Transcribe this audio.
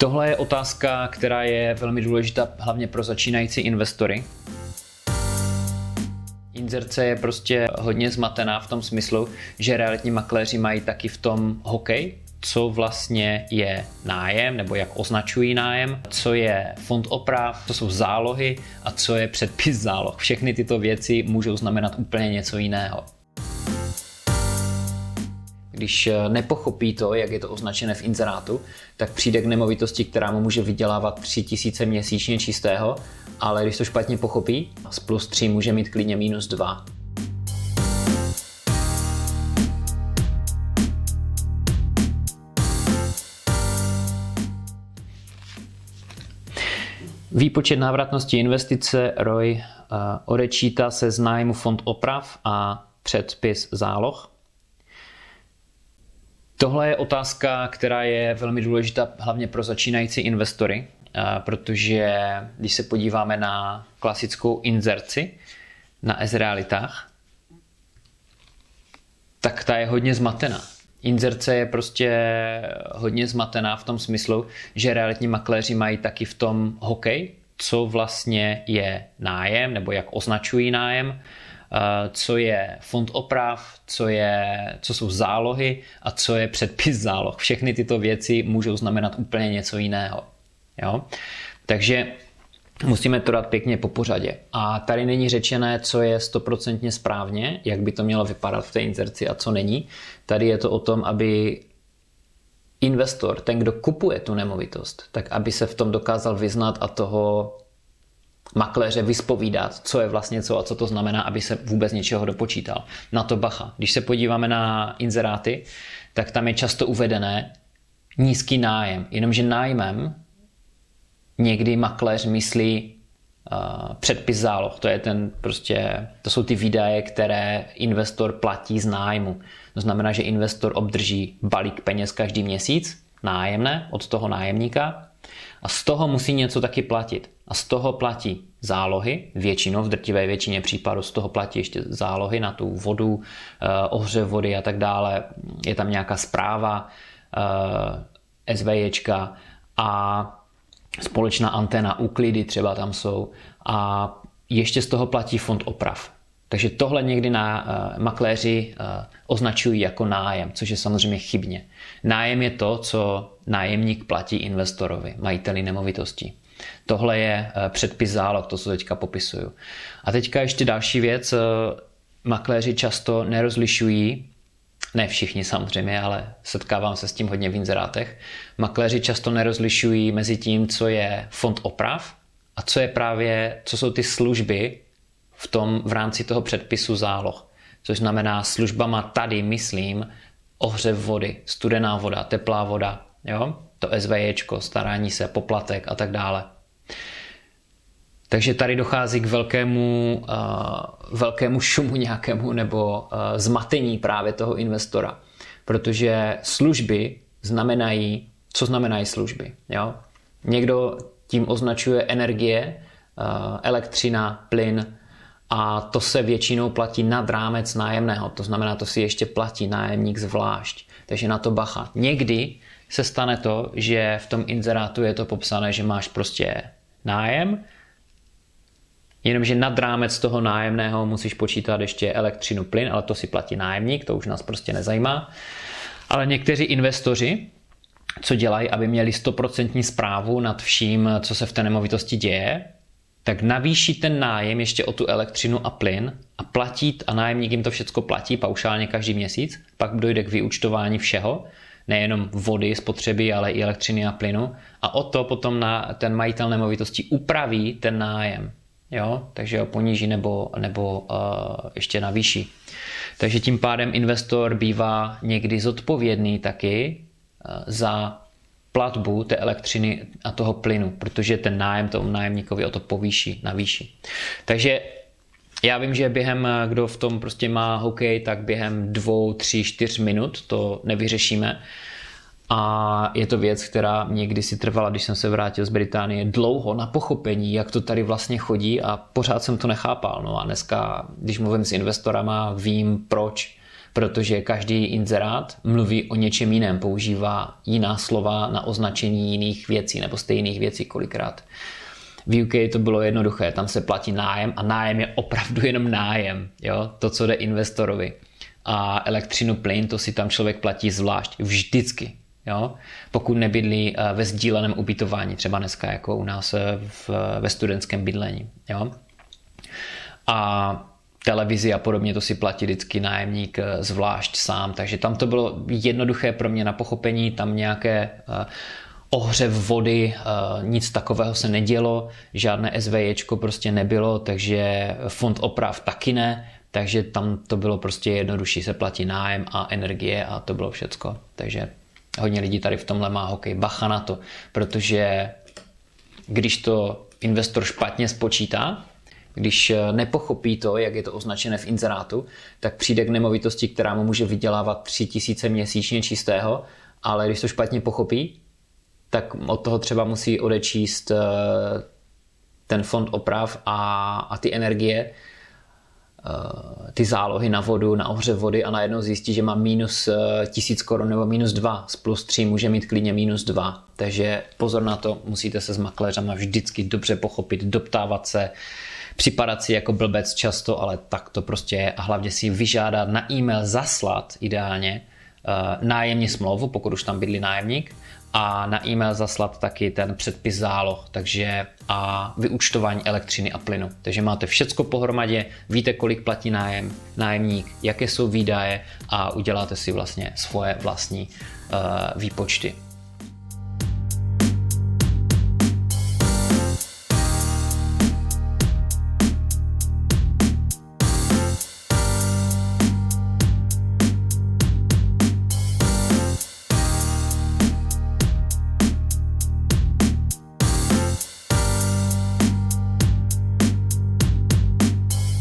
Tohle je otázka, která je velmi důležitá hlavně pro začínající investory. Inzerce je prostě hodně zmatená v tom smyslu, že realitní makléři mají taky v tom hokej, co vlastně je nájem, nebo jak označují nájem, co je fond oprav, co jsou zálohy a co je předpis záloh. Všechny tyto věci můžou znamenat úplně něco jiného. Když eh, nepochopí to, jak je to označené v inzerátu, tak přijde k nemovitosti, která mu může vydělávat 3000 měsíčně čistého, ale když to špatně pochopí, z plus 3 může mít klidně minus 2. Výpočet návratnosti investice ROI uh, odečítá se z nájmu fond oprav a předpis záloh. Tohle je otázka, která je velmi důležitá hlavně pro začínající investory, protože když se podíváme na klasickou inzerci na S-realitách, tak ta je hodně zmatená. Inzerce je prostě hodně zmatená v tom smyslu, že realitní makléři mají taky v tom hokej, co vlastně je nájem, nebo jak označují nájem, Eh, co je fond oprav, co, je, co jsou zálohy a co je předpis záloh. Všechny tyto věci můžou znamenat úplně něco jiného. Jo? Takže musíme to dát pěkně po pořadě. A tady není řečené, co je stoprocentně správně, jak by to mělo vypadat v té inzerci a co není. Tady je to o tom, aby investor, ten, kdo kupuje tu nemovitost, tak aby se v tom dokázal vyznat a toho makléře vyspovídat, co je vlastně co a co to znamená, aby se vůbec něčeho dopočítal. Na to bacha. Když se podíváme na inzeráty, tak tam je často uvedené nízký nájem. Jenomže nájmem někdy makléř myslí uh, předpis záloh. To je ten prostě, to jsou ty výdaje, které investor platí z nájmu. To znamená, že investor obdrží balík peněz každý měsíc, nájemné od toho nájemníka a z toho musí něco taky platit. A z toho platí zálohy, většinou v drtivé většině případů z toho platí ještě zálohy na tu vodu, eh, ohřev vody a tak dále. Je tam nějaká zpráva eh, SVJčka a společná anténa, úklidy třeba tam jsou a ještě z toho platí fond oprav. Takže tohle někdy na uh, makléři uh, označují jako nájem, což je samozřejmě chybně. Nájem je to, co nájemník platí investorovi, majiteli nemovitosti. Tohle je uh, předpis záloh, to, co teďka popisuju. A teďka ještě další věc. Uh, makléři často nerozlišují, ne všichni samozřejmě, ale setkávám se s tím hodně v inzerátech. Makléři často nerozlišují mezi tím, co je fond oprav a co je právě, co jsou ty služby, v tom v rámci toho předpisu záloh. Což znamená službama tady, myslím, ohřev vody, studená voda, teplá voda, jo? to SVJčko, starání se, poplatek a tak dále. Takže tady dochází k velkému, uh, velkému šumu nějakému nebo uh, zmatení právě toho investora. Protože služby znamenají, co znamenají služby. Jo? Někdo tím označuje energie, uh, elektřina, plyn, a to se většinou platí nad rámec nájemného, to znamená, to si ještě platí nájemník zvlášť. Takže na to bacha. Někdy se stane to, že v tom inzerátu je to popsané, že máš prostě nájem, jenomže nad rámec toho nájemného musíš počítat ještě elektřinu, plyn, ale to si platí nájemník, to už nás prostě nezajímá. Ale někteří investoři, co dělají, aby měli 100% zprávu nad vším, co se v té nemovitosti děje, tak navýší ten nájem ještě o tu elektřinu a plyn a platí, a nájemník jim to všechno platí paušálně každý měsíc, pak dojde k vyučtování všeho, nejenom vody, spotřeby, ale i elektřiny a plynu a o to potom na ten majitel nemovitosti upraví ten nájem. Jo? Takže ho poníží nebo, nebo uh, ještě navýší. Takže tím pádem investor bývá někdy zodpovědný taky uh, za platbu té elektřiny a toho plynu, protože ten nájem tomu nájemníkovi o to povýší, navýší. Takže já vím, že během, kdo v tom prostě má hokej, tak během dvou, tří, čtyř minut to nevyřešíme. A je to věc, která někdy si trvala, když jsem se vrátil z Británie, dlouho na pochopení, jak to tady vlastně chodí a pořád jsem to nechápal. No a dneska, když mluvím s investorama, vím proč protože každý inzerát mluví o něčem jiném, používá jiná slova na označení jiných věcí nebo stejných věcí kolikrát. V UK to bylo jednoduché, tam se platí nájem a nájem je opravdu jenom nájem, jo? to, co jde investorovi. A elektřinu, plyn, to si tam člověk platí zvlášť, vždycky. Jo? Pokud nebydlí eh, ve sdíleném ubytování, třeba dneska jako u nás eh, v, ve studentském bydlení. Jo? A televizi a podobně, to si platí vždycky nájemník eh, zvlášť sám, takže tam to bylo jednoduché pro mě na pochopení, tam nějaké ohřev vody, nic takového se nedělo, žádné SVJčko prostě nebylo, takže fond oprav taky ne, takže tam to bylo prostě jednodušší, se platí nájem a energie a to bylo všecko. Takže hodně lidí tady v tomhle má hokej. Bacha na to, protože když to investor špatně spočítá, když eh, nepochopí to, jak je to označené v inzerátu, tak přijde k nemovitosti, která mu může vydělávat 3000 měsíčně čistého, ale když to špatně pochopí, tak od toho třeba musí odečíst eh, ten fond oprav a, a ty energie, Eh, ty zálohy na vodu, na ohřev vody a najednou zjistí, že má minus tisíc korun nebo minus dva, z plus tři může mít klidně minus dva. Takže pozor na to, musíte se s makléřama vždycky dobře pochopit, doptávat se, připadat si jako blbec často, ale tak to prostě je a hlavně si vyžádat na e-mail zaslat ideálně eh, nájemní smlouvu, pokud už tam bydlí nájemník, a na e-mail zaslat taky ten předpis záloh, takže a vyúčtování elektřiny a plynu. Takže máte všecko pohromadě, víte, kolik platí nájem, nájemník, jaké jsou výdaje a uděláte si vlastně svoje vlastní uh, výpočty.